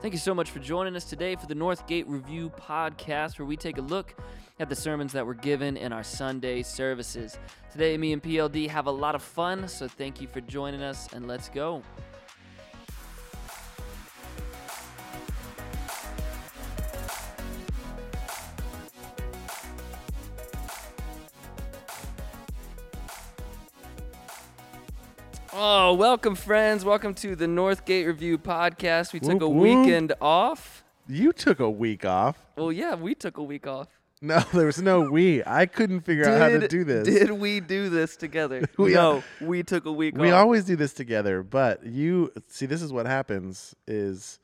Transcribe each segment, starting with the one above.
Thank you so much for joining us today for the Northgate Review podcast, where we take a look at the sermons that were given in our Sunday services. Today, me and PLD have a lot of fun, so thank you for joining us, and let's go. Welcome, friends. Welcome to the Northgate Review podcast. We took Whoop, a whoop. weekend off. You took a week off. Well, yeah, we took a week off. No, there was no we. I couldn't figure out how to do this. Did we do this together? We- no, we took a week we off. always do this together, but you see this is what happens is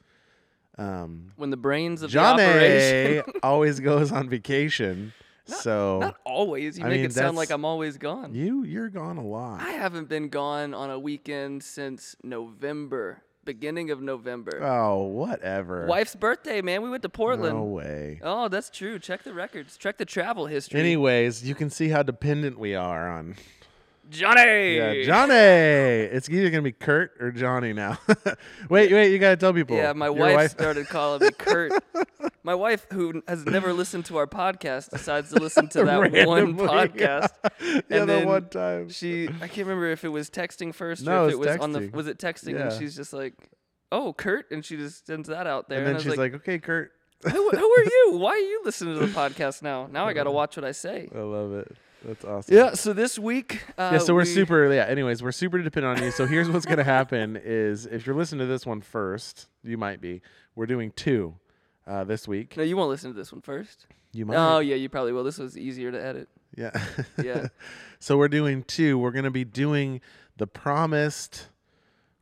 um when the brains of Jon the operation. always goes on vacation. So Not always. You I make mean, it sound like I'm always gone. you you're gone a lot. I haven't been gone on a weekend since November, beginning of November. oh, whatever. Wife's birthday, man. We went to Portland. No way. Oh, that's true. Check the records. Check the travel history. Anyways, you can see how dependent we are on Johnny. Yeah, Johnny. It's either gonna be Kurt or Johnny now. wait, wait, you gotta tell people. Yeah, my Your wife, started calling me Kurt. my wife, who has never listened to our podcast, decides to listen to that one Randomly. podcast. yeah, and the then one time. She, I can't remember if it was texting first No, or it if it was was on the, texting. was it texting? And Yeah. she's just like, "Oh, Kurt," and she just sends that out there. and then I was she's like, "Okay, Kurt." who, "Who are you? Why are you listening to the podcast now? Now I got to watch what I say." I love it. That's awesome. Yeah. So this week, uh, Yeah, so we're we- super. Yeah. Anyways, we're super dependent on you. So here's what's gonna happen: is if you're listening to this one first, you might be. We're doing two uh, this week. No, you won't listen to this one first. You might. Oh yeah, you probably will. This was easier to edit. Yeah. Yeah. so we're doing two. We're going to be doing the promised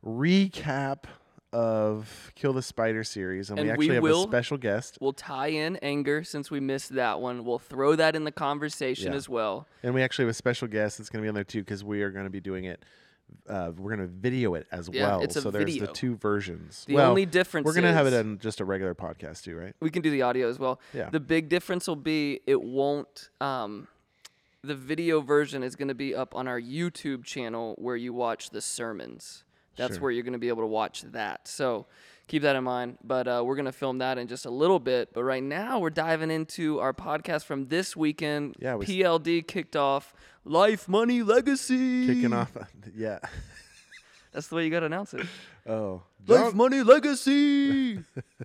recap of Kill the Spider series, and, And we we actually have will- a special guest, We'll tie in anger since we missed that one. We'll throw that in the conversation Yeah. as well. and we actually have a special guest that's going to be on there too because we are going to be doing it. Uh, we're going to video it as Yeah, well. it's a so there's the two versions. The well, only difference we're going to have it on just a regular podcast too, right? We can do the audio as well. Yeah. The big difference will be it won't. Um, the video version is going to be up on our YouTube channel where you watch the sermons. That's Sure. where you're going to be able to watch that. So keep that in mind. But uh, we're going to film that in just a little bit. But right now we're diving into our podcast from this weekend. Yeah, we PLD kicked off Life, Money, Legacy. Kicking off, yeah. That's the way you got to announce it. Oh, Life, Money, Legacy.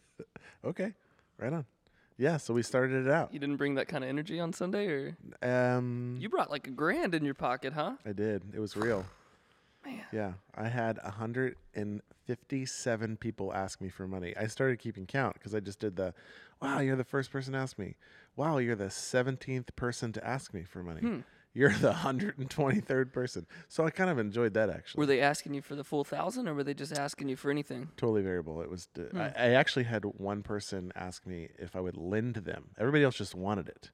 okay, right on. Yeah, so we started it out. you didn't bring that kind of energy on Sunday, or Um, you brought like a grand in your pocket, huh? I did. It was real. Man. Yeah, I had 157 people ask me for money. I started keeping count because I just did the, wow, you're the first person to ask me. Wow, you're the 17th person to ask me for money. Hmm. You're the 123rd person. So I kind of enjoyed that actually. Were they asking you for the full thousand, or were they just asking you for anything? totally variable. It was. d Hmm. I I actually had one person ask me if I would lend them. Everybody else just wanted it.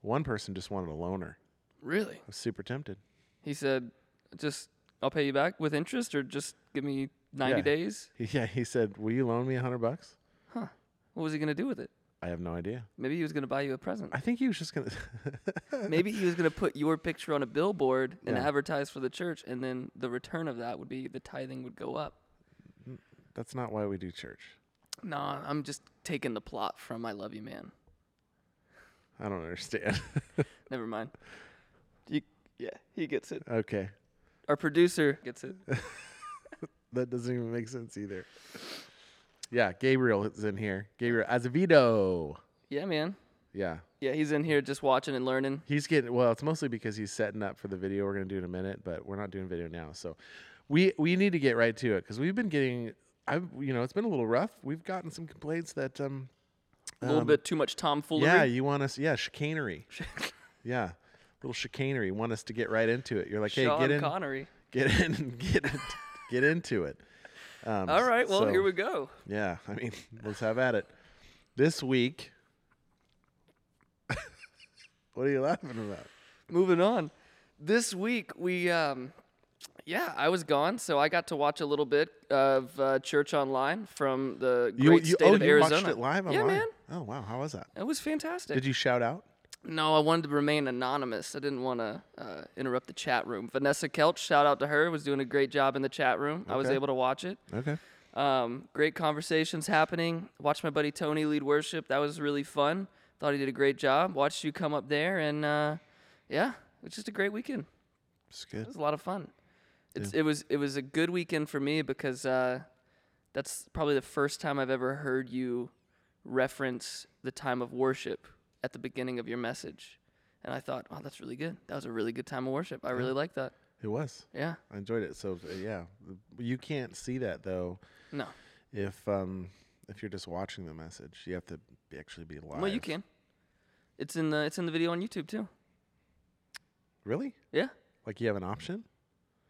One person just wanted a loaner. Really? I was super tempted. He said, "Just I'll pay you back with interest, or just give me ninety Yeah. days." Yeah, he said, "Will you loan me a hundred bucks?" Huh? What was he gonna do with it? I have no idea. Maybe he was gonna buy you a present. I think he was just gonna. Maybe he was gonna put your picture on a billboard and Yeah. advertise for the church, and then the return of that would be the tithing would go up. Mm, that's not why we do church. Nah, I'm just taking the plot from "I Love You, Man." I don't understand. Never mind. You, yeah, he gets it. okay, Our producer gets it. that doesn't even make sense either. Yeah, Gabriel is in here. Gabriel Azevedo. Yeah, man. Yeah, Yeah, he's in here just watching and learning. he's getting. Well, it's mostly because he's setting up for the video we're gonna do in a minute, but we're not doing video now. So we we need to get right to it because we've been getting. I've you know it's been a little rough. We've gotten some complaints that um. A little um, bit too much tomfoolery. Yeah, you want us? Yeah, chicanery. yeah, little chicanery. Want us to get right into it. You're like, hey, Sean get in, Connery. get in, get in, get into it. Um, All right, well, so, here we go. Yeah, I mean, let's have at it. This week, what are you laughing about? Moving on. This week we um yeah, I was gone, so I got to watch a little bit of uh, church online from the great state oh, of you Arizona. watched it live Yeah, man. Oh wow, how was that? It was fantastic. Did you shout out? No, I wanted to remain anonymous. I didn't want to uh, interrupt the chat room. Vanessa Kelch, shout out to her, was doing a great job in the chat room. I was able to watch it. Okay. Um, great conversations happening. Watched my buddy Tony lead worship. That was really fun. Thought he did a great job. Watched you come up there, and uh, yeah, it was just a great weekend. It's good. It was a lot of fun. It's, It was it was a good weekend for me because uh, that's probably the first time I've ever heard you reference the time of worship at the beginning of your message, and I thought, wow, that's really good. That was a really good time of worship. I really like that. It was. Yeah. I enjoyed it. So uh, yeah, you can't see that though No. if um if you're just watching the message. You have to be, actually be live. Well, you can. It's in the it's in the video on YouTube too. Really? Yeah. Like you have an option?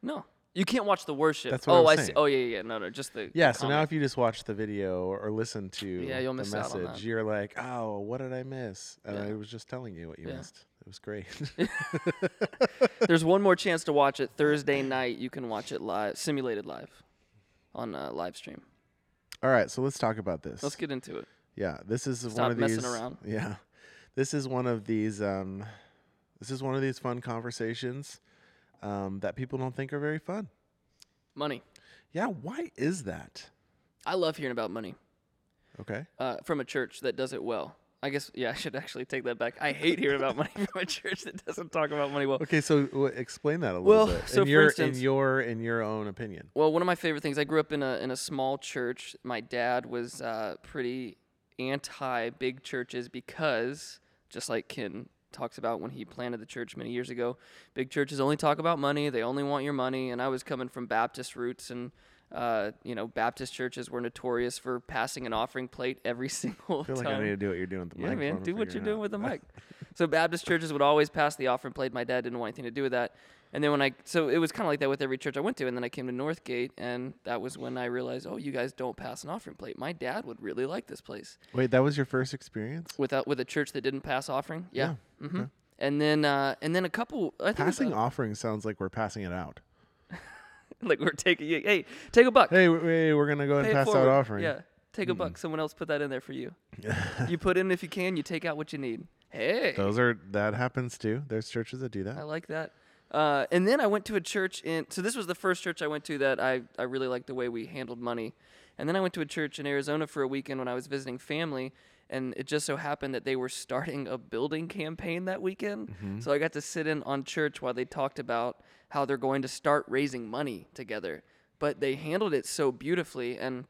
No. You can't watch the worship. That's what oh, I'm I see. Oh, yeah, yeah. No, no, just the. Yeah. the So now if you just watch the video or, or listen to Yeah, you'll the miss on message, you're like, oh, what did I miss? And Yeah. I was just telling you what you Yeah. missed. It was great. There's one more chance to watch it Thursday night. You can watch it live, simulated live, on uh, live stream. All right. So let's talk about this. Let's get into it. Yeah, this is one Stop of messing these. around. Yeah, this is one of these. Um, this is one of these fun conversations um, that people don't think are very fun. Money. Yeah, why is that? I love hearing about money Okay. uh, from a church that does it well. I guess yeah, I should actually take that back. I hate hearing about money from a church that doesn't talk about money well. Okay, so w- explain that a little Well, bit. so in your instance- in your in your own opinion. Well, one of my favorite things. I grew up in a in a small church. My dad was uh, pretty anti big churches because, just like Ken talks about when he planted the church many years ago, big churches only talk about money. They only want your money. And I was coming from Baptist roots, and uh, you know, Baptist churches were notorious for passing an offering plate every single I feel time. like I need to do what you're doing with the Yeah, microphone. man, do what you're doing with the mic. so Baptist churches would always pass the offering plate. My dad didn't want anything to do with that. And then when I, so it was kind of like that with every church I went to. And then I came to Northgate, and that was when I realized, oh, you guys don't pass an offering plate. My dad would really like this place. Wait, that was your first experience? Without with a church that didn't pass offering, yeah. hmm okay. And then, uh, and then a couple. I think Passing uh, offering sounds like we're passing it out. like we're taking. Hey, take a buck. Hey, w- hey, we're gonna go Pay and pass forward. out offering. Yeah, take a buck. Someone else put that in there for you. you put in if you can. You take out what you need. Hey, Those are that happens too. There's churches that do that. I like that. Uh, and then I went to a church in. So this was the first church I went to that I I really liked the way we handled money. And then I went to a church in Arizona for a weekend when I was visiting family. And it just so happened that they were starting a building campaign that weekend. So I got to sit in on church while they talked about how they're going to start raising money together. But they handled it so beautifully. And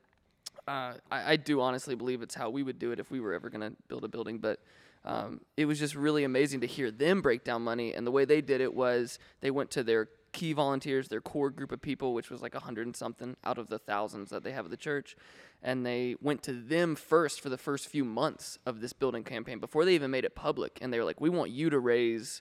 uh, I, I do honestly believe it's how we would do it if we were ever going to build a building. But um, it was just really amazing to hear them break down money. And the way they did it was they went to their key volunteers, their core group of people, which was like hundred and something out of the thousands that they have at the church. And they went to them first for the first few months of this building campaign before they even made it public. And they were like, we want you to raise,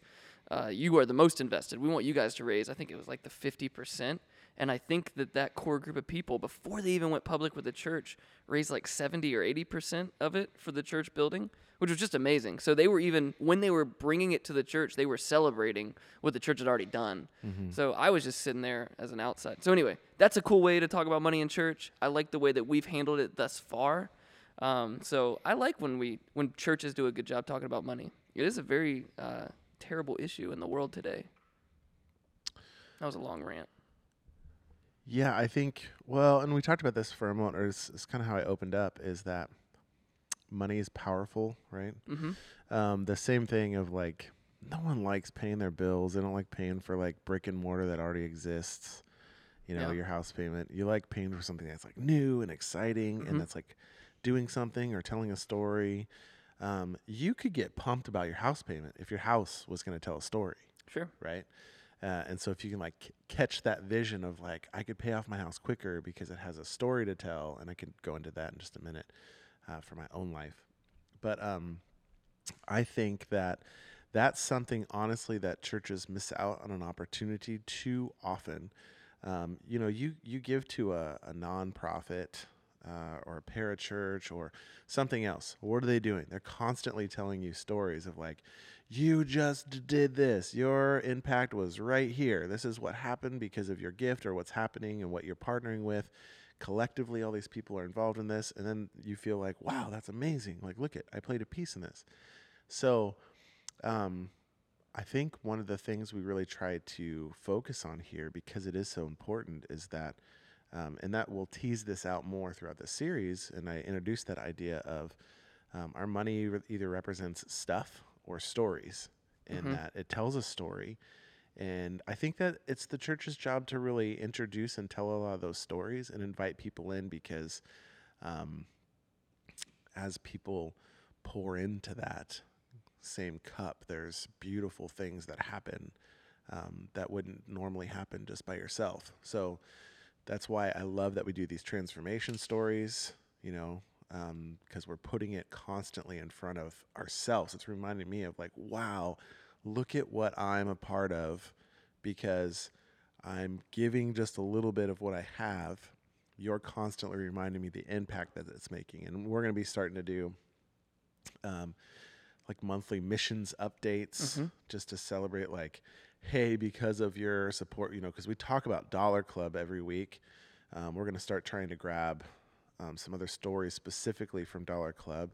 uh, you are the most invested. We want you guys to raise, I think it was like the 50%. And I think that that core group of people, before they even went public with the church, raised like 70 or 80% of it for the church building, which was just amazing. So they were even, when they were bringing it to the church, they were celebrating what the church had already done. So I was just sitting there as an outside. So anyway, that's a cool way to talk about money in church. I like the way that we've handled it thus far. Um, so I like when we, when churches do a good job talking about money. It is a very uh, terrible issue in the world today. That was a long rant. Yeah, I think. Well, and we talked about this for a moment, or it's, it's kind of how I opened up. Is that money is powerful, right? hmm Um, the same thing of like, no one likes paying their bills. They don't like paying for like brick and mortar that already exists. You know, Yeah. your house payment. You like paying for something that's like new and exciting, Mhm. and that's like doing something or telling a story. Um, you could get pumped about your house payment if your house was going to tell a story Sure. right? Uh, and so if you can like c- catch that vision of like I could pay off my house quicker because it has a story to tell, and I could go into that in just a minute uh, for my own life. But um, I think that that's something honestly that churches miss out on an opportunity too often. Um, you know, you you give to a, a nonprofit uh, or a parachurch or something else. What are they doing? They're constantly telling you stories of like, you just did this. Your impact was right here. This is what happened because of your gift or what's happening and what you're partnering with. Collectively, all these people are involved in this, and then you feel like, wow, that's amazing. Like, look at, I played a piece in this. So, um, I think one of the things we really try to focus on here, because it is so important, is that Um, and that will tease this out more throughout the series. And I introduced that idea of um, our money either represents stuff or stories, in Mhm. that it tells a story. And I think that it's the church's job to really introduce and tell a lot of those stories and invite people in because um, as people pour into that same cup, there's beautiful things that happen um, that wouldn't normally happen just by yourself. So that's why I love that we do these transformation stories, you know, because we're putting it constantly in front of ourselves. It's reminding me of like, wow, look at what I'm a part of because I'm giving just a little bit of what I have. You're constantly reminding me the impact that it's making. And we're going to be starting to do um, like monthly missions updates Mhm. just to celebrate, like, hey, because of your support, you know, because we talk about Dollar Club every week. Um, we're going to start trying to grab um, some other stories specifically from Dollar Club,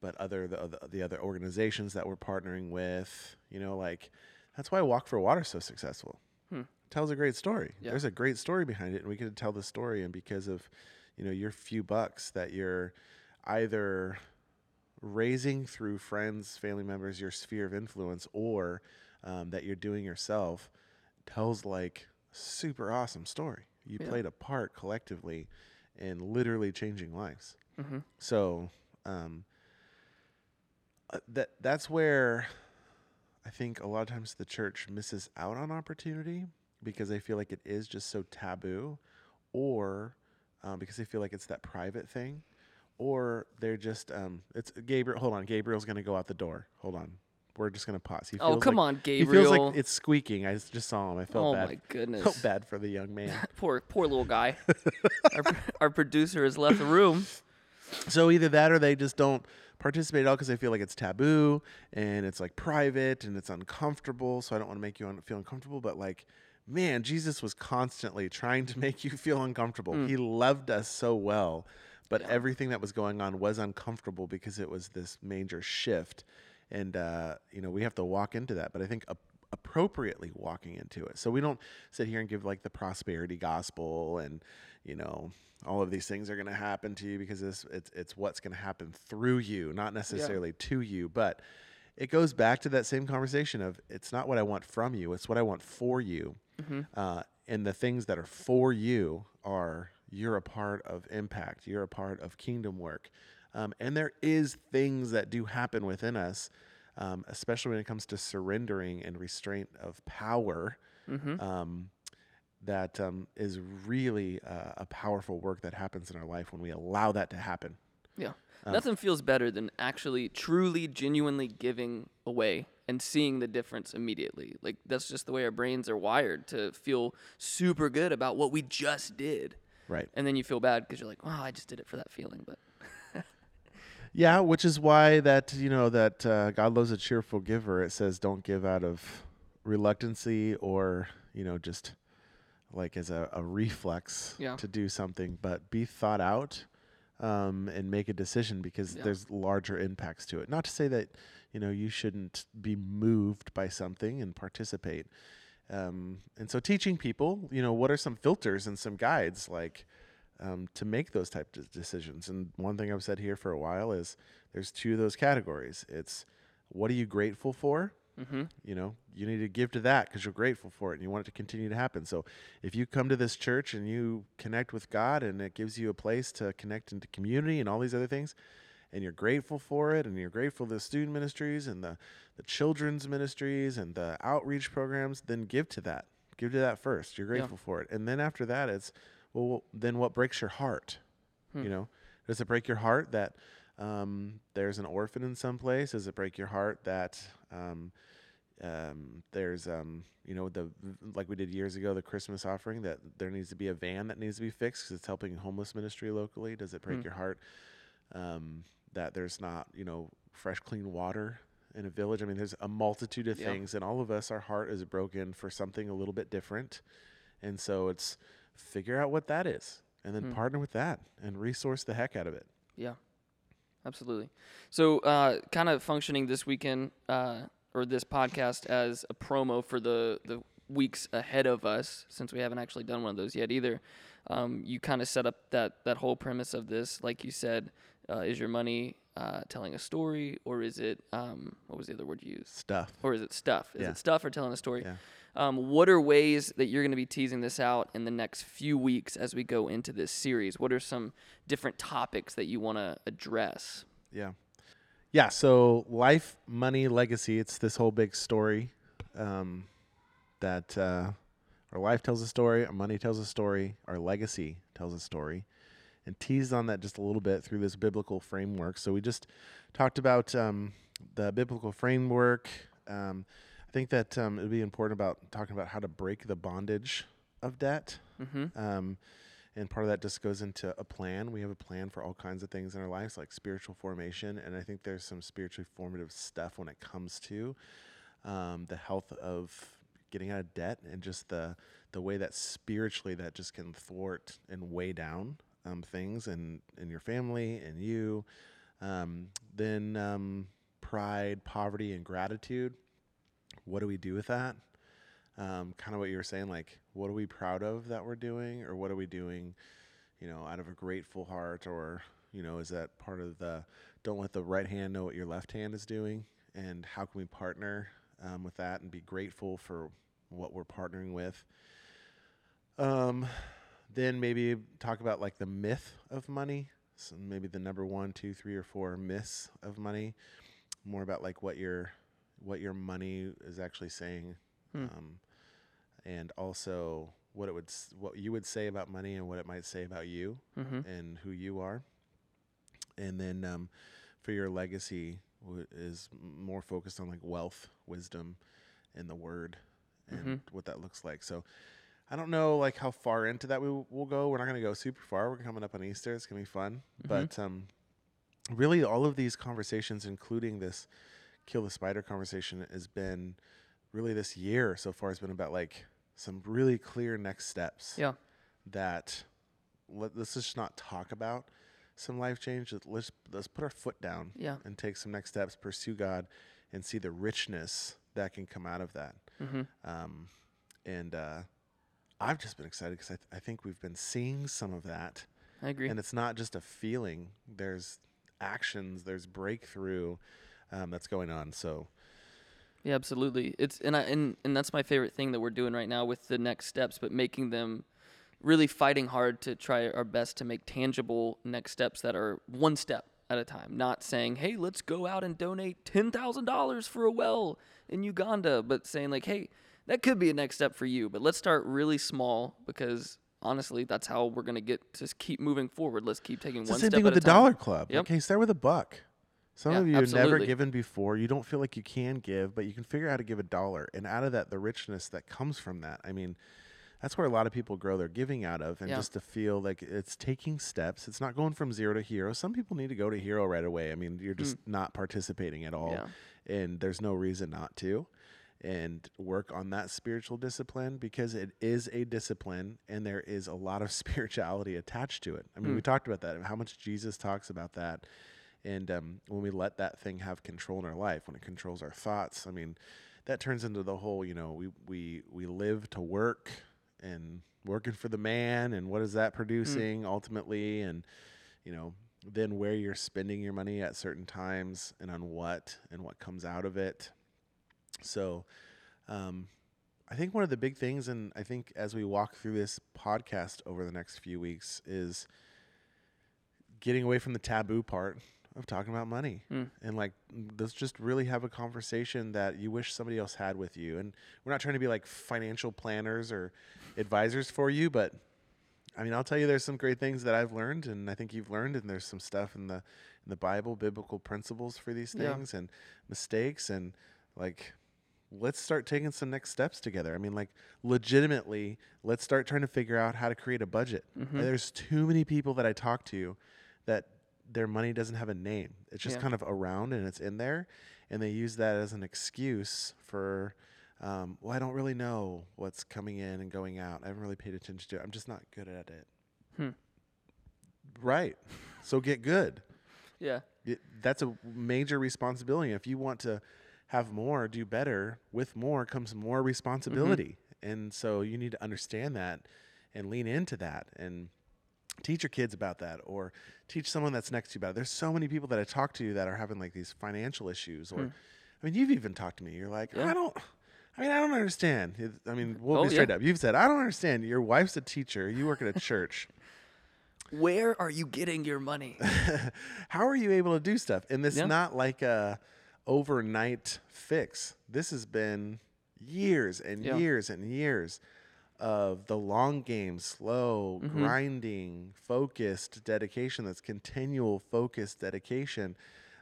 but other the, other- the other organizations that we're partnering with, you know, like that's why Walk for Water is so successful. Hmm. Tells a great story. Yeah. There's a great story behind it, and we get to tell the story. And because of, you know, your few bucks that you're either raising through friends, family members, your sphere of influence, or um, that you're doing yourself, tells like super awesome story. You Yeah. played a part collectively in literally changing lives. Mm-hmm. So um, uh, that that's where I think a lot of times the church misses out on opportunity because they feel like it is just so taboo, or um, because they feel like it's that private thing, or they're just um, it's Gabriel. Hold on, Gabriel's gonna go out the door. Hold on, we're just gonna pause. He Oh, come like- on, He feels like it's squeaking. I just, just saw him. I felt oh bad. my goodness. Felt bad for the young man. poor, poor little guy. our, our producer has left the room. So either that or they just don't participate at all because I feel like it's taboo and it's like private and it's uncomfortable. So I don't want to make you un- feel uncomfortable. But like, man, Jesus was constantly trying to make you feel uncomfortable. Mm. He loved us so well, but Yeah. everything that was going on was uncomfortable because it was this major shift. And, uh, you know, we have to walk into that. But I think ap- appropriately walking into it. So we don't sit here and give like the prosperity gospel and, you know, all of these things are going to happen to you because it's it's, it's what's going to happen through you, not necessarily to you. But it goes back to that same conversation of it's not what I want from you, it's what I want for you. Mhm. Uh, and the things that are for you are you're a part of impact, you're a part of kingdom work. Um, and there is things that do happen within us, um, especially when it comes to surrendering and restraint of power Mm-hmm. um, that um, is really uh, a powerful work that happens in our life when we allow that to happen. Yeah. Um, Nothing feels better than actually, truly, genuinely giving away and seeing the difference immediately. Like, that's just the way our brains are wired to feel super good about what we just did. Right. And then you feel bad because you're like, wow, I just did it for that feeling. But Yeah, which is why that you know that uh, God loves a cheerful giver. It says don't give out of reluctancy or you know just like as a, a reflex Yeah. to do something, but be thought out um, and make a decision because Yeah. there's larger impacts to it. Not to say that you know you shouldn't be moved by something and participate. Um, and so teaching people, you know, what are some filters and some guides like um, to make those type of decisions. And one thing I've said here for a while is there's two of those categories. It's what are you grateful for? Mm-hmm. You know, you need to give to that because you're grateful for it and you want it to continue to happen. So if you come to this church and you connect with God and it gives you a place to connect into community and all these other things, and you're grateful for it and you're grateful to the student ministries and the, the children's ministries and the outreach programs, then give to that. Give to that first. You're Yeah. grateful for it. And then after that, it's, well, then what breaks your heart? Hmm. You know, does it break your heart that um, there's an orphan in some place? Does it break your heart that um, um, there's um, you know the like we did years ago the Christmas offering that there needs to be a van that needs to be fixed because it's helping homeless ministry locally? Does it break Hmm. your heart um, that there's not you know fresh clean water? In a village, I mean, there's a multitude of Yeah. things, and all of us, our heart is broken for something a little bit different, and so it's figure out what that is, and then Hmm. partner with that and resource the heck out of it. Yeah, absolutely. So, uh, kind of functioning this weekend uh, or this podcast as a promo for the the weeks ahead of us, since we haven't actually done one of those yet either, um, you kind of set up that that whole premise of this, like you said, uh, is your money uh, telling a story, or is it um, what was the other word you used? Stuff. Or is it stuff? Is Yeah. it stuff or telling a story? Yeah. Um, what are ways that you're going to be teasing this out in the next few weeks as we go into this series? What are some different topics that you want to address? Yeah. Yeah. So life, money, legacy. It's this whole big story um, that uh, our life tells a story, our money tells a story, our legacy tells a story, and teased on that just a little bit through this biblical framework. So we just talked about um, the biblical framework. Um, I think that um, it would be important about talking about how to break the bondage of debt. Mm-hmm. Um, and part of that just goes into a plan. We have a plan for all kinds of things in our lives, like spiritual formation. And I think there's some spiritually formative stuff when it comes to um, the health of getting out of debt and just the the way that spiritually that just can thwart and weigh down um, things and in your family and you. Um, then um, pride, poverty, and gratitude. What do we do with that? um, kind of what you were saying, like what are we proud of that we're doing, or what are we doing, you know, out of a grateful heart, or you know, is that part of the don't let the right hand know what your left hand is doing, and how can we partner um, with that and be grateful for what we're partnering with. Um, then maybe talk about like the myth of money. So maybe the number one, two, three, or four myths of money. More about like what your what your money is actually saying Hmm. um, and also what it would s- what you would say about money and what it might say about you Mm-hmm. and who you are and then um, for your legacy w- is more focused on like wealth wisdom and the word and Mhm. what that looks like so i don't know like how far into that we will go we're not going to go super far we're coming up on easter it's going to be fun Mhm. but um, really all of these conversations including this kill the spider conversation has been really this year so far has been about like some really clear next steps Yeah. that let, let's just not talk about some life change Let- let's let's put our foot down Yeah. and take some next steps pursue god and see the richness that can come out of that Mm-hmm. um, and uh, i've just been excited because I, th- I think we've been seeing some of that I agree. and it's not just a feeling there's actions there's breakthrough um, that's going on so Yeah, absolutely. It's and I and and that's my favorite thing that we're doing right now with the next steps, but making them really fighting hard to try our best to make tangible next steps that are one step at a time. Not saying, "Hey, let's go out and donate ten thousand dollars for a well in Uganda," but saying like, "Hey, that could be a next step for you, but let's start really small because." Honestly, that's how we're gonna get to keep moving forward. Let's keep taking It's one the same step thing with the time. Dollar Club. Yep. Okay, start with a buck. Some Yeah, of you have never given before. You don't feel like you can give, but you can figure out how to give a dollar. And out of that, the richness that comes from that. I mean, that's where a lot of people grow their giving out of. And Yeah. just to feel like it's taking steps. It's not going from zero to hero. Some people need to go to hero right away. I mean, you're just mm. not participating at all. Yeah. And there's no reason not to. And work on that spiritual discipline because it is a discipline and there is a lot of spirituality attached to it. I mean, Hmm. we talked about that, how much Jesus talks about that. And um, when we let that thing have control in our life, when it controls our thoughts, I mean, that turns into the whole, you know, we, we, we live to work and working for the man. And what is that producing ultimately? And, you know, then where you're spending your money at certain times and on what and what comes out of it. So, um, I think one of the big things, and I think as we walk through this podcast over the next few weeks, is getting away from the taboo part of talking about money Mm. and like let's just really have a conversation that you wish somebody else had with you and we're not trying to be like financial planners or advisors for you but i mean i'll tell you there's some great things that i've learned and i think you've learned and there's some stuff in the in the bible biblical principles for these Yeah. things and mistakes and like let's start taking some next steps together i mean like legitimately let's start trying to figure out how to create a budget Mhm. there's too many people that i talk to that their money doesn't have a name. It's just Yeah. kind of around and it's in there, and they use that as an excuse for, um, well, I don't really know what's coming in and going out. I haven't really paid attention to it. I'm just not good at it. Hmm. Right. So get good. Yeah. It, that's a major responsibility. If you want to have more, do better, with more comes more responsibility. And so you need to understand that and lean into that and teach your kids about that or teach someone that's next to you about it. There's so many people that I talk to that are having like these financial issues or Hmm. I mean you've even talked to me. You're like, Yeah. I don't I mean, I don't understand. I mean, we'll Oh, be straight yeah. up. You've said, I don't understand. Your wife's a teacher. You work at a church. Where are you getting your money? How are you able to do stuff? And this Yeah. is not like a overnight fix. This has been years and Yeah. years and years of the long game, slow, Mhm. grinding, focused dedication. That's continual focused dedication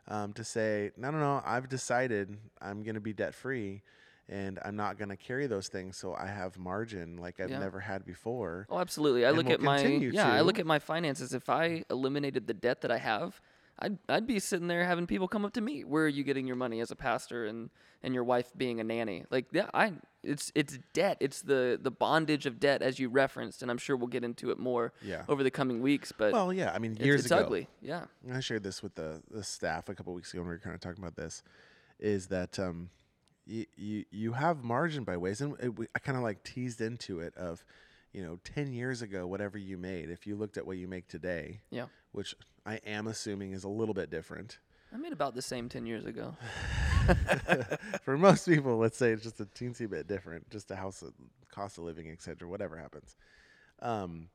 um, to say, no, no, no. I've decided I'm going to be debt free. And I'm not going to carry those things, so I have margin like I've Yeah. never had before. Oh, absolutely. I And look will at my yeah. I look at my finances. If I eliminated the debt that I have, I'd I'd be sitting there having people come up to me. Where are you getting your money as a pastor and and your wife being a nanny? Like yeah, I it's it's debt. It's the the bondage of debt as you referenced, and I'm sure we'll get into it more Yeah. over the coming weeks. But Well, yeah. I mean, it's, years it's ago, ugly. Yeah. I shared this with the, the staff a couple weeks ago when we were kind of talking about this, is that um, you, you you have margin by ways, and it, we, I kind of like teased into it of, you know, ten years ago, whatever you made, if you looked at what you make today, Yeah. which I am assuming is a little bit different. I made about the same ten years ago. For most people, let's say it's just a teensy bit different, just a house, of, cost of living, etc. Whatever happens, um,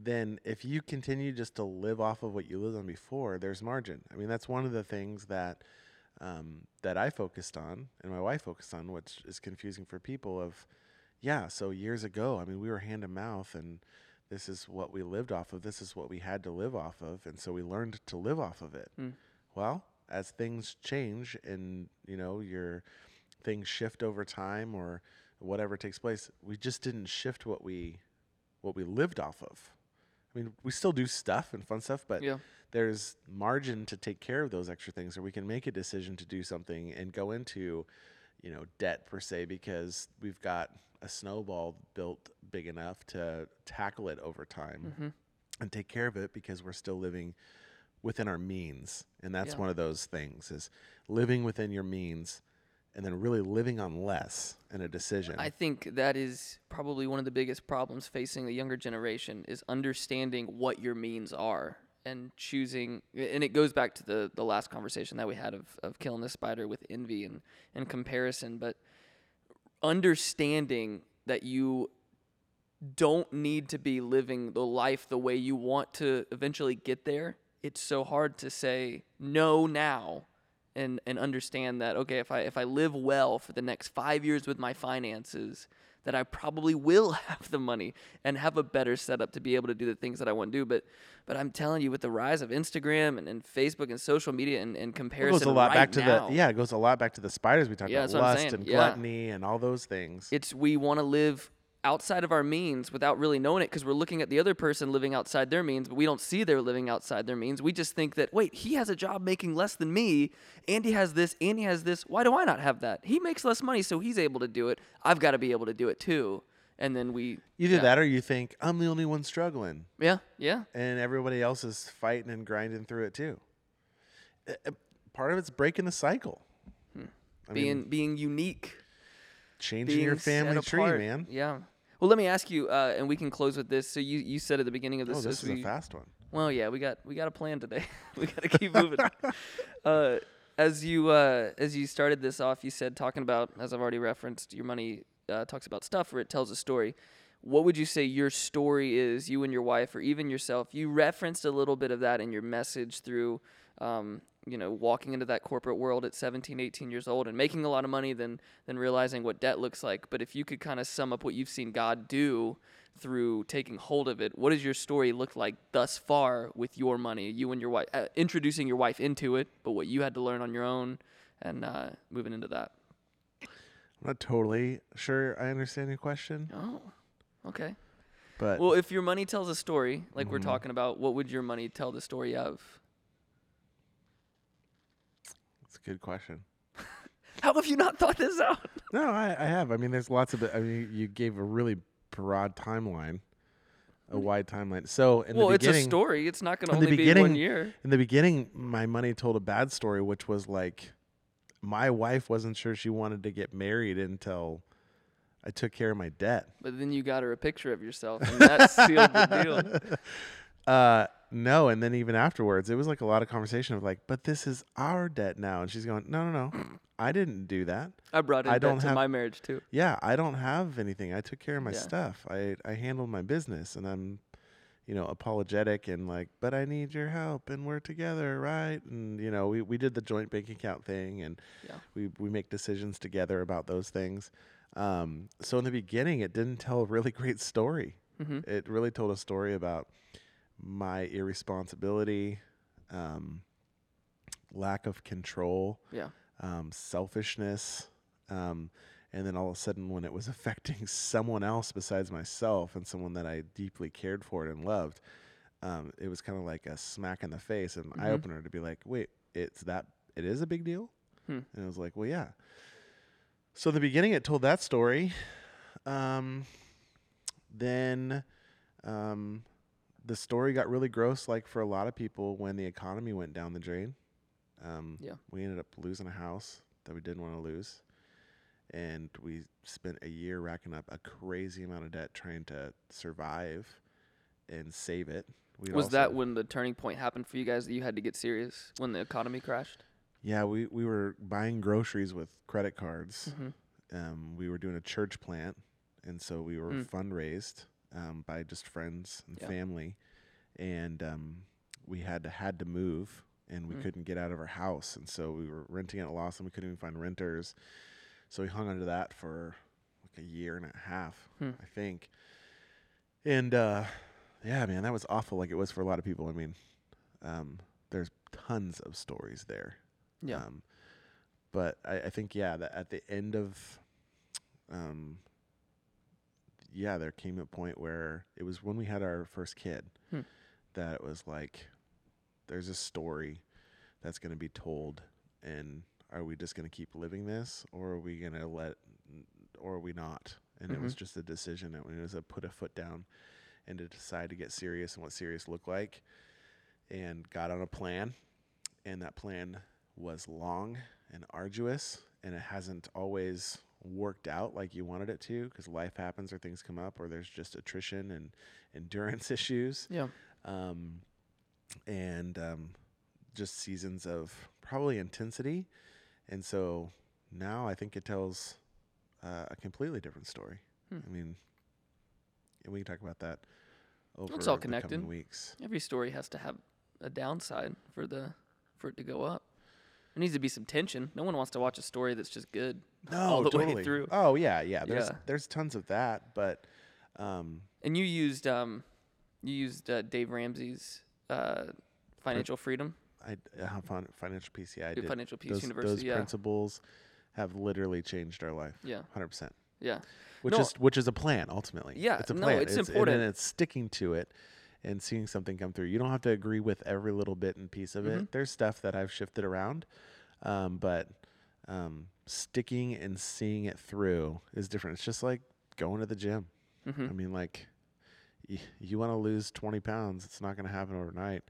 then if you continue just to live off of what you lived on before, there's margin. I mean, that's one of the things that um, that I focused on and my wife focused on, which is confusing for people. Of yeah, so years ago, I mean, we were hand to mouth, and this is what we lived off of. This is what we had to live off of, and so we learned to live off of it. Mm. Well, as things change and you know your things shift over time or whatever takes place, we just didn't shift what we what we lived off of. I mean, we still do stuff and fun stuff, but Yeah. there's margin to take care of those extra things, or we can make a decision to do something and go into, you know, debt per se because we've got a snowball built big enough to tackle it over time hmm and take care of it because we're still living within our means. And that's Yeah. one of those things is living within your means and then really living on less in a decision. I think that is probably one of the biggest problems facing the younger generation is understanding what your means are and choosing and it goes back to the the last conversation that we had of, of killing the spider with envy and, and comparison but understanding that you don't need to be living the life the way you want to eventually get there it's so hard to say no now and and understand that okay if i if i live well for the next 5 years with my finances that I probably will have the money and have a better setup to be able to do the things that I want to do. But but I'm telling you with the rise of Instagram and, and Facebook and social media and, and it goes a lot right back to now, the yeah it goes a lot back to the spiders we talked Yeah, about that's what I'm lust and Yeah. gluttony and all those things. It's we want to live outside of our means without really knowing it because we're looking at the other person living outside their means, but we don't see they're living outside their means. We just think that, wait, he has a job making less than me. Andy has this. Andy has this. Why do I not have that? He makes less money, so he's able to do it. I've got to be able to do it too. And then we either yeah. that or you think i'm the only one struggling Yeah, yeah, and everybody else is fighting and grinding through it too Uh, uh, part of it's breaking the cycle I mean, being being unique. changing being your family tree man Yeah. Well, let me ask you, uh, and we can close with this. So you, you said at the beginning of this, oh this is we, a fast one Well, yeah, we got we got a plan today. we got to keep moving. uh, as you uh, as you started this off, you said talking about as I've already referenced, your money uh, talks about stuff or it tells a story. What would you say your story is, you and your wife, or even yourself? You referenced a little bit of that in your message through, um, you know, walking into that corporate world at 17, 18 years old and making a lot of money, then then realizing what debt looks like. But if you could kind of sum up what you've seen God do through taking hold of it, what does your story look like thus far with your money, you and your wife, uh, introducing your wife into it, but what you had to learn on your own, and uh, moving into that? i'm not totally sure i understand your question Oh, okay. but Well, if your money tells a story, like we're Mhm. talking about, what would your money tell the story of? it's a good question How have you not thought this out? No, I, I have. I mean, there's lots of. I mean, you gave a really broad timeline, a wide timeline. So in Mm. well, the it's a story. It's not going to only be one year. in the beginning, my money told a bad story, which was like, my wife wasn't sure she wanted to get married until I took care of my debt. But then you got her a picture of yourself, and that sealed the deal. Uh, no, and then even afterwards, it was like a lot of conversation of like, but this is our debt now, and she's going, no, no, no, I didn't do that. I brought in I debt don't to have- my marriage too. Yeah, I don't have anything. I took care of my Yeah. stuff. I I handled my business, and I'm, you know, apologetic and like, but I need your help, and we're together, right? And you know, we we did the joint bank account thing, and Yeah. we we make decisions together about those things. Um, so in the beginning, it didn't tell a really great story. hmm It really told a story about my irresponsibility, um, lack of control, Yeah. um, selfishness, um, and then all of a sudden, when it was affecting someone else besides myself and someone that I deeply cared for and loved, um, it was kind of like a smack in the face, an eye Mhm. opener to be like, "Wait, it's that? It is a big deal?" Hmm. And I was like, "Well, yeah." So in the beginning, it told that story. Um, then um, the story got really gross, like for a lot of people, when the economy went down the drain. Um, Yeah. We ended up losing a house that we didn't want to lose. And we spent a year racking up a crazy amount of debt trying to survive and save it. We'd Was that when the turning point happened for you guys that you had to get serious when the economy crashed? Yeah, we, we were buying groceries with credit cards. hmm um, we were doing a church plant, and so we were Mm. fundraised um, by just friends and Yeah. family, and um, we had to had to move, and we Mm. couldn't get out of our house, and so we were renting at a loss, and we couldn't even find renters, so we hung onto that for like a year and a half, Hmm. I think, and uh, yeah, man, that was awful. Like it was for a lot of people. I mean, um, there's tons of stories there. Yeah. Um, but I, I think yeah, that at the end of, um, yeah, there came a point where it was when we had our first kid Hmm. that it was like, there's a story that's going to be told, and are we just going to keep living this, or are we going to let, or are we not? And it was Mhm. just a decision. that It was a put a foot down, and to decide to get serious and what serious looked like, and got on a plan, and that plan was long and arduous and it hasn't always worked out like you wanted it to because life happens or things come up or there's just attrition and endurance issues Yeah. um, and um, just seasons of probably intensity and so now i think it tells uh, a completely different story Hmm. i mean and we can talk about that over all the coming connected. weeks Every story has to have a downside for the for it to go up. There needs to be some tension. No one wants to watch a story that's just good No, all the totally. way through. Oh yeah, yeah. There's Yeah. there's tons of that, but um, And you used um, you used uh, Dave Ramsey's uh, financial freedom, I uh, financial PCI uh, did financial peace those, university. those yeah, principles have literally changed our life, yeah, hundred percent. yeah. Which No. is which is a plan ultimately. Yeah, it's a no, plan. it's And important. then it's sticking to it and seeing something come through. You don't have to agree with every little bit and piece of Mhm. it. There's stuff that I've shifted around, um, but um, sticking and seeing it through is different. It's just like going to the gym. hmm I mean, like, y- you want to lose 20 pounds, it's not going to happen overnight.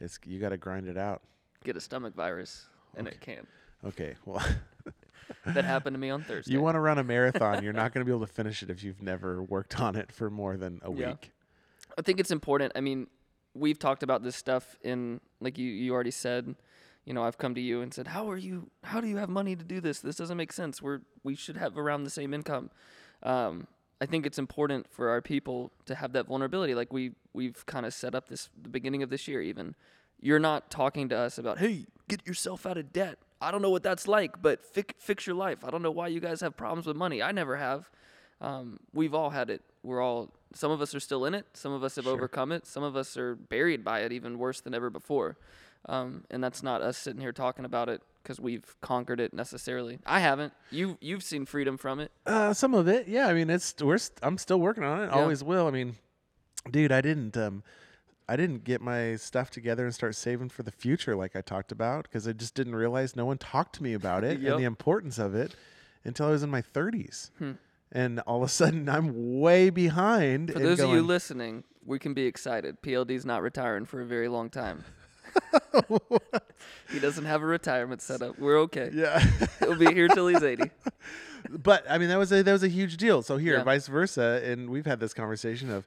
It's you got to grind it out. Get a stomach virus, and Okay. it can. Okay, well, That happened to me on Thursday. you want to run a marathon, you're not going to be able to finish it if you've never worked on it for more than a Yeah. week. I think it's important. I mean, we've talked about this stuff in like you you already said. You know, I've come to you and said, "How are you? How do you have money to do this? This doesn't make sense. We're we should have around the same income." Um, I think it's important for our people to have that vulnerability. Like we we've kind of set up this the beginning of this year. Even you're not talking to us about, "Hey, get yourself out of debt." I don't know what that's like, but fix fix your life. I don't know why you guys have problems with money. I never have. Um, we've all had it. We're all. Some of us are still in it. Some of us have Sure. overcome it. Some of us are buried by it, even worse than ever before. Um, and that's not us sitting here talking about it because we've conquered it necessarily. I haven't. You you've seen freedom from it. Uh, some of it, yeah. I mean, it's we're st- I'm still working on it. Yeah. Always will. I mean, dude, I didn't um, I didn't get my stuff together and start saving for the future like I talked about because I just didn't realize no one talked to me about it Yep. and the importance of it until I was in my 30s. Hmm. And all of a sudden, I'm way behind. For those of you listening, we can be excited. PLD's not retiring for a very long time. he doesn't have a retirement set up. We're okay. yeah. He'll be here till he's 80. but I mean that was a that was a huge deal. So here, Yeah. vice versa, and we've had this conversation of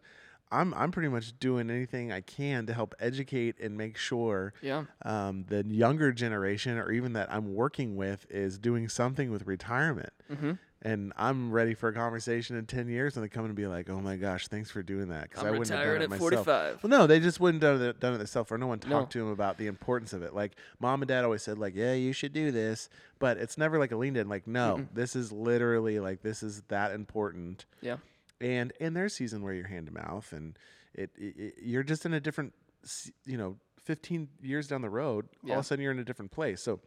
I'm I'm pretty much doing anything I can to help educate and make sure Yeah. um, the younger generation or even that I'm working with is doing something with retirement. Mm-hmm. And I'm ready for a conversation in 10 years and they come and be like, oh my gosh, thanks for doing that. Because I wouldn't have done it at myself. 45. Well, no, they just wouldn't done it, done it themselves or no one talked No. to them about the importance of it. Like mom and dad always said, like, yeah, you should do this. But it's never like a leaned in, like, no, this is literally like, this is that important Yeah. and and there's season where you're hand to mouth and it, it, it- you're just in a different you know 15 years down the road all of a sudden you're in a different place so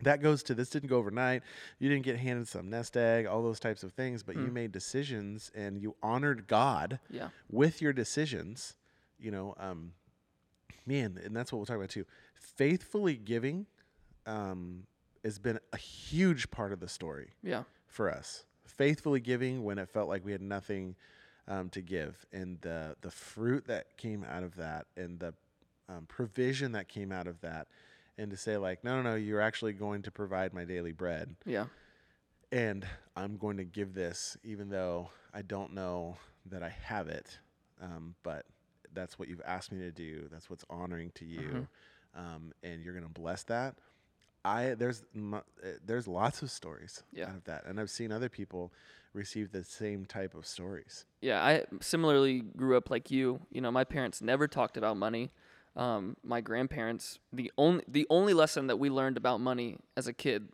that goes to this didn't go overnight you didn't get handed some nest egg all those types of things but you Hmm. made decisions and you honored god Yeah. with your decisions you know um man and that's what we'll talk about too faithfully giving um has been a huge part of the story Yeah. for us. Faithfully giving when it felt like we had nothing um, to give, and the the fruit that came out of that, and the um, provision that came out of that, and to say like, no, no, no, you're actually going to provide my daily bread, Yeah. and I'm going to give this, even though I don't know that I have it, um, but that's what you've asked me to do. That's what's honoring to you, um, and you're going to bless that. I there's uh, there's lots of stories Yeah. out of that, and I've seen other people receive the same type of stories. Yeah, I similarly grew up like you. You know, my parents never talked about money. Um, my grandparents, the only the only lesson that we learned about money as a kid,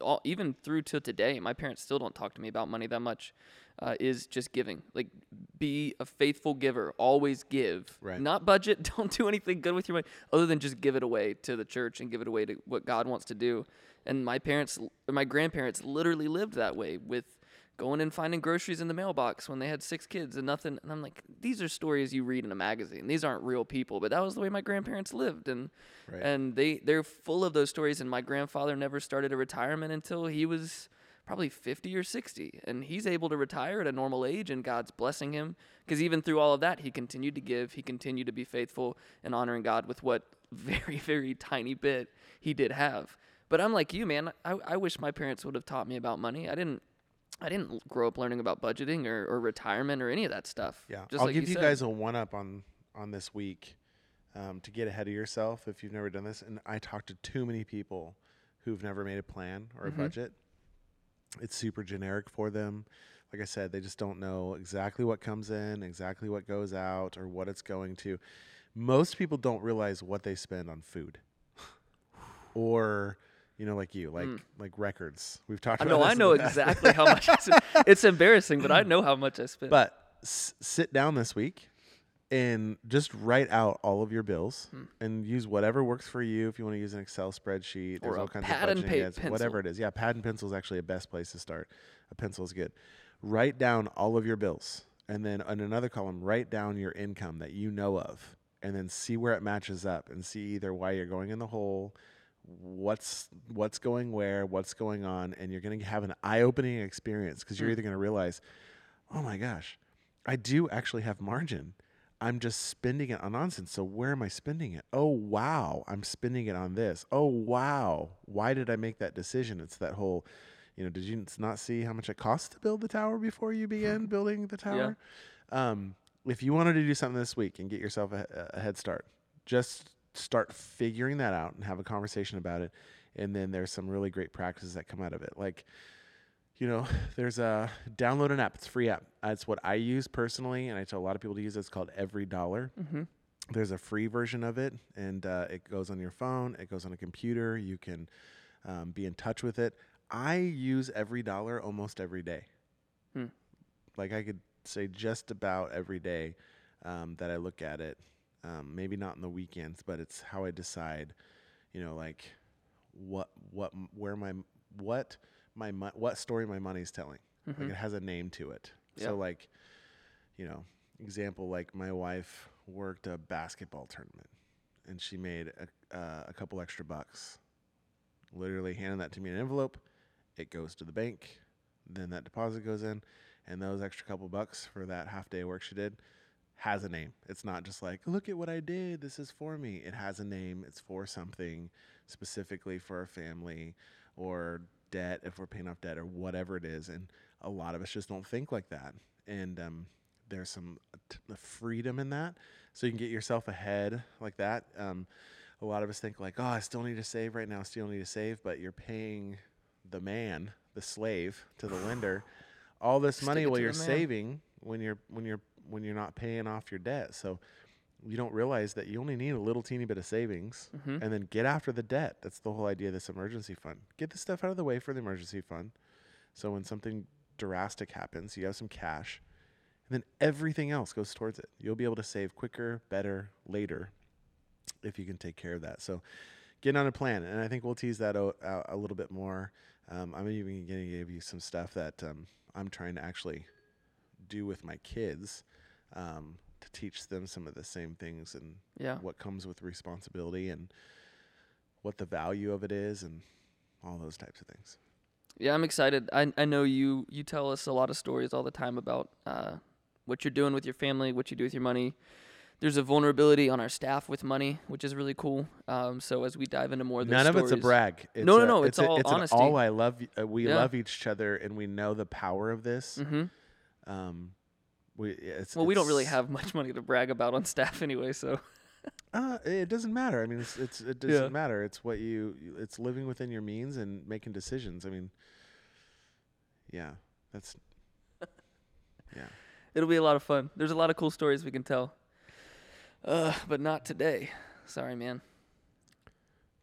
all, even through to today, my parents still don't talk to me about money that much. Uh, is just giving. Like, be a faithful giver. Always give. Right. Not budget. Don't do anything good with your money other than just give it away to the church and give it away to what God wants to do. And my parents, my grandparents, literally lived that way with going and finding groceries in the mailbox when they had six kids and nothing. And I'm like, these are stories you read in a magazine. These aren't real people, but that was the way my grandparents lived, and Right. and they they're full of those stories. And my grandfather never started a retirement until he was probably 50 or 60 and he's able to retire at a normal age and god's blessing him because even through all of that he continued to give he continued to be faithful and honoring god with what very very tiny bit he did have but i'm like you man i, I wish my parents would have taught me about money i didn't i didn't grow up learning about budgeting or, or retirement or any of that stuff Yeah, just I'll like give you said. guys a one up on on this week um, to get ahead of yourself if you've never done this. And I talked to too many people who've never made a plan or a Mhm. budget. It's super generic for them. Like I said, they just don't know exactly what comes in, exactly what goes out, or what it's going to. Most people don't realize what they spend on food, or you know, like you, like Mm. like records. We've talked. about this i know exactly how much I spend. it's embarrassing but i know how much i spend But s- sit down this week and just write out all of your bills Hmm. and use whatever works for you. If you want to use an Excel spreadsheet, there's Or a all kinds pad of and aids, whatever it is. Yeah, pad and pencil is actually a best place to start. A pencil is good. Write down all of your bills, and then in another column, write down your income that you know of, and then see where it matches up, and see either why you're going in the hole, what's what's going where, what's going on, and you're going to have an eye-opening experience because you're Hmm. either going to realize, oh my gosh, I do actually have margin. I'm just spending it on nonsense. So where am I spending it? Oh wow, I'm spending it on this. Oh wow, why did I make that decision? It's that whole, you know, did you not see how much it costs to build the tower before you began building the tower? Um, if you wanted to do something this week and get yourself a, a head start, just start figuring that out and have a conversation about it. And then there's some really great practices that come out of it. Like, you know, there's a download an app. It's a free app. It's what I use personally, and I tell a lot of people to use. it. It's called EveryDollar. mm-hmm. There's a free version of it, and uh, it goes on your phone. It goes on a computer. You can um, be in touch with it. I use EveryDollar almost every day. Hmm. Like I could say just about every day um, that I look at it. Um, maybe not in the weekends, but it's how I decide. You know, like what what where my what my what story my money's telling. Mm-hmm. Like it has a name to it. Yeah. So like, you know, example like my wife worked a basketball tournament, and she made a, uh, a couple extra bucks. Literally handing that to me in an envelope. It goes to the bank. Then that deposit goes in, and those extra couple bucks for that half day work she did has a name. It's not just like, look at what I did. This is for me. It has a name. It's for something specifically for a family or debt if we're paying off debt or whatever it is. And a lot of us just don't think like that. And um, there's some t- freedom in that. So you can get yourself ahead like that. Um, a lot of us think like, oh, I still need to save right now. Still need to save, but you're paying the man, the slave, to the lender, all this Stick money while you're saving when you're when you're when you're not paying off your debt. So you don't realize that you only need a little teeny bit of savings Mhm. and then get after the debt. That's the whole idea of this emergency fund. Get the stuff out of the way for the emergency fund. So when something drastic happens, you have some cash. And then everything else goes towards it. You'll be able to save quicker, better, later if you can take care of that. So get on a plan. And I think we'll tease that o- out a little bit more. Um, I'm even going to give you some stuff that um, I'm trying to actually do with my kids um, to teach them some of the same things and Yeah. what comes with responsibility and what the value of it is and all those types of things. Yeah, I'm excited. I I know you you tell us a lot of stories all the time about uh, what you're doing with your family, what you do with your money. There's a vulnerability on our staff with money, which is really cool. Um, so as we dive into more of None of it's a brag. It's No, no, a- no, it's a- all it's an honesty. all I love. Uh, we Yeah. love each other, and we know the power of this. Mhm. Um, we it's, Well, we don't really have much money to brag about on staff anyway, so Uh, it doesn't matter. I mean, it's, it's it doesn't matter. It's what you. you- It's living within your means and making decisions. I mean, yeah, that's yeah. it'll be a lot of fun. There's a lot of cool stories we can tell. Uh, but not today. Sorry, man.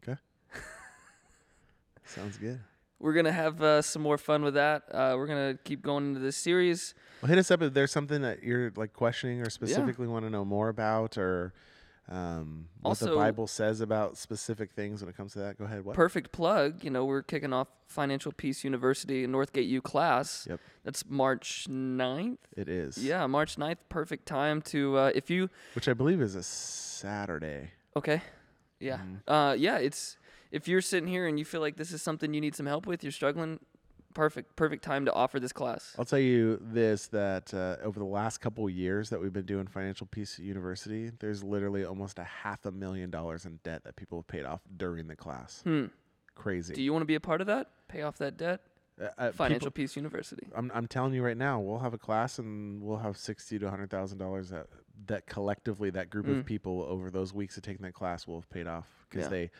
Okay. Sounds good. We're gonna have uh, some more fun with that. Uh, we're gonna keep going into this series. Well, hit us up if there's something that you're like questioning or specifically want to know more about, or um, what the Bible says about specific things when it comes to that. Go ahead. What? Perfect plug. You know, we're kicking off Financial Peace University Northgate U class. Yep. That's March 9th. It is. Yeah, March 9th. Perfect time to uh, if you Which I believe is a Saturday. okay. Yeah. Mhm. Uh, yeah. It's if you're sitting here and you feel like this is something you need some help with, you're struggling. Perfect. Perfect time to offer this class. I'll tell you this: that uh, over the last couple of years that we've been doing Financial Peace University, there's literally almost a half a million dollars in debt that people have paid off during the class. Hmm. Crazy. Do you want to be a part of that? Pay off that debt. Uh, uh, Financial people- Peace University. I'm I'm telling you right now, we'll have a class and we'll have sixty to hundred thousand dollars that that collectively that group Mm. of people over those weeks of taking that class will have paid off because Yeah. they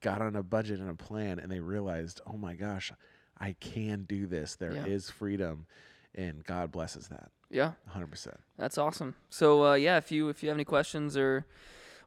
got on a budget and a plan and they realized, oh my gosh, I can do this. There is Yeah. freedom, and God blesses that. Yeah. hundred percent. That's awesome. So uh, yeah, if you if you have any questions or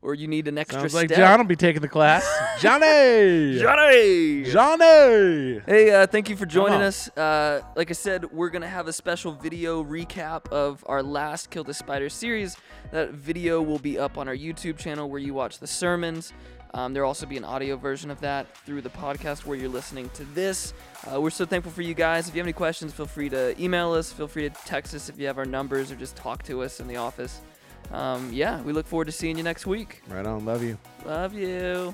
or you need an extra Sounds like step, Jon will be taking the class. Johnny, Johnny. Johnny. Hey, uh, thank you for joining us. Uh, like I said, we're gonna have a special video recap of our last Kill the Spider series. That video will be up on our YouTube channel where you watch the sermons. Um, there'll also be an audio version of that through the podcast where you're listening to this. Uh, we're so thankful for you guys. If you have any questions, feel free to email us. Feel free to text us if you have our numbers or just talk to us in the office. Um, yeah, we look forward to seeing you next week. Right on. Love you. Love you.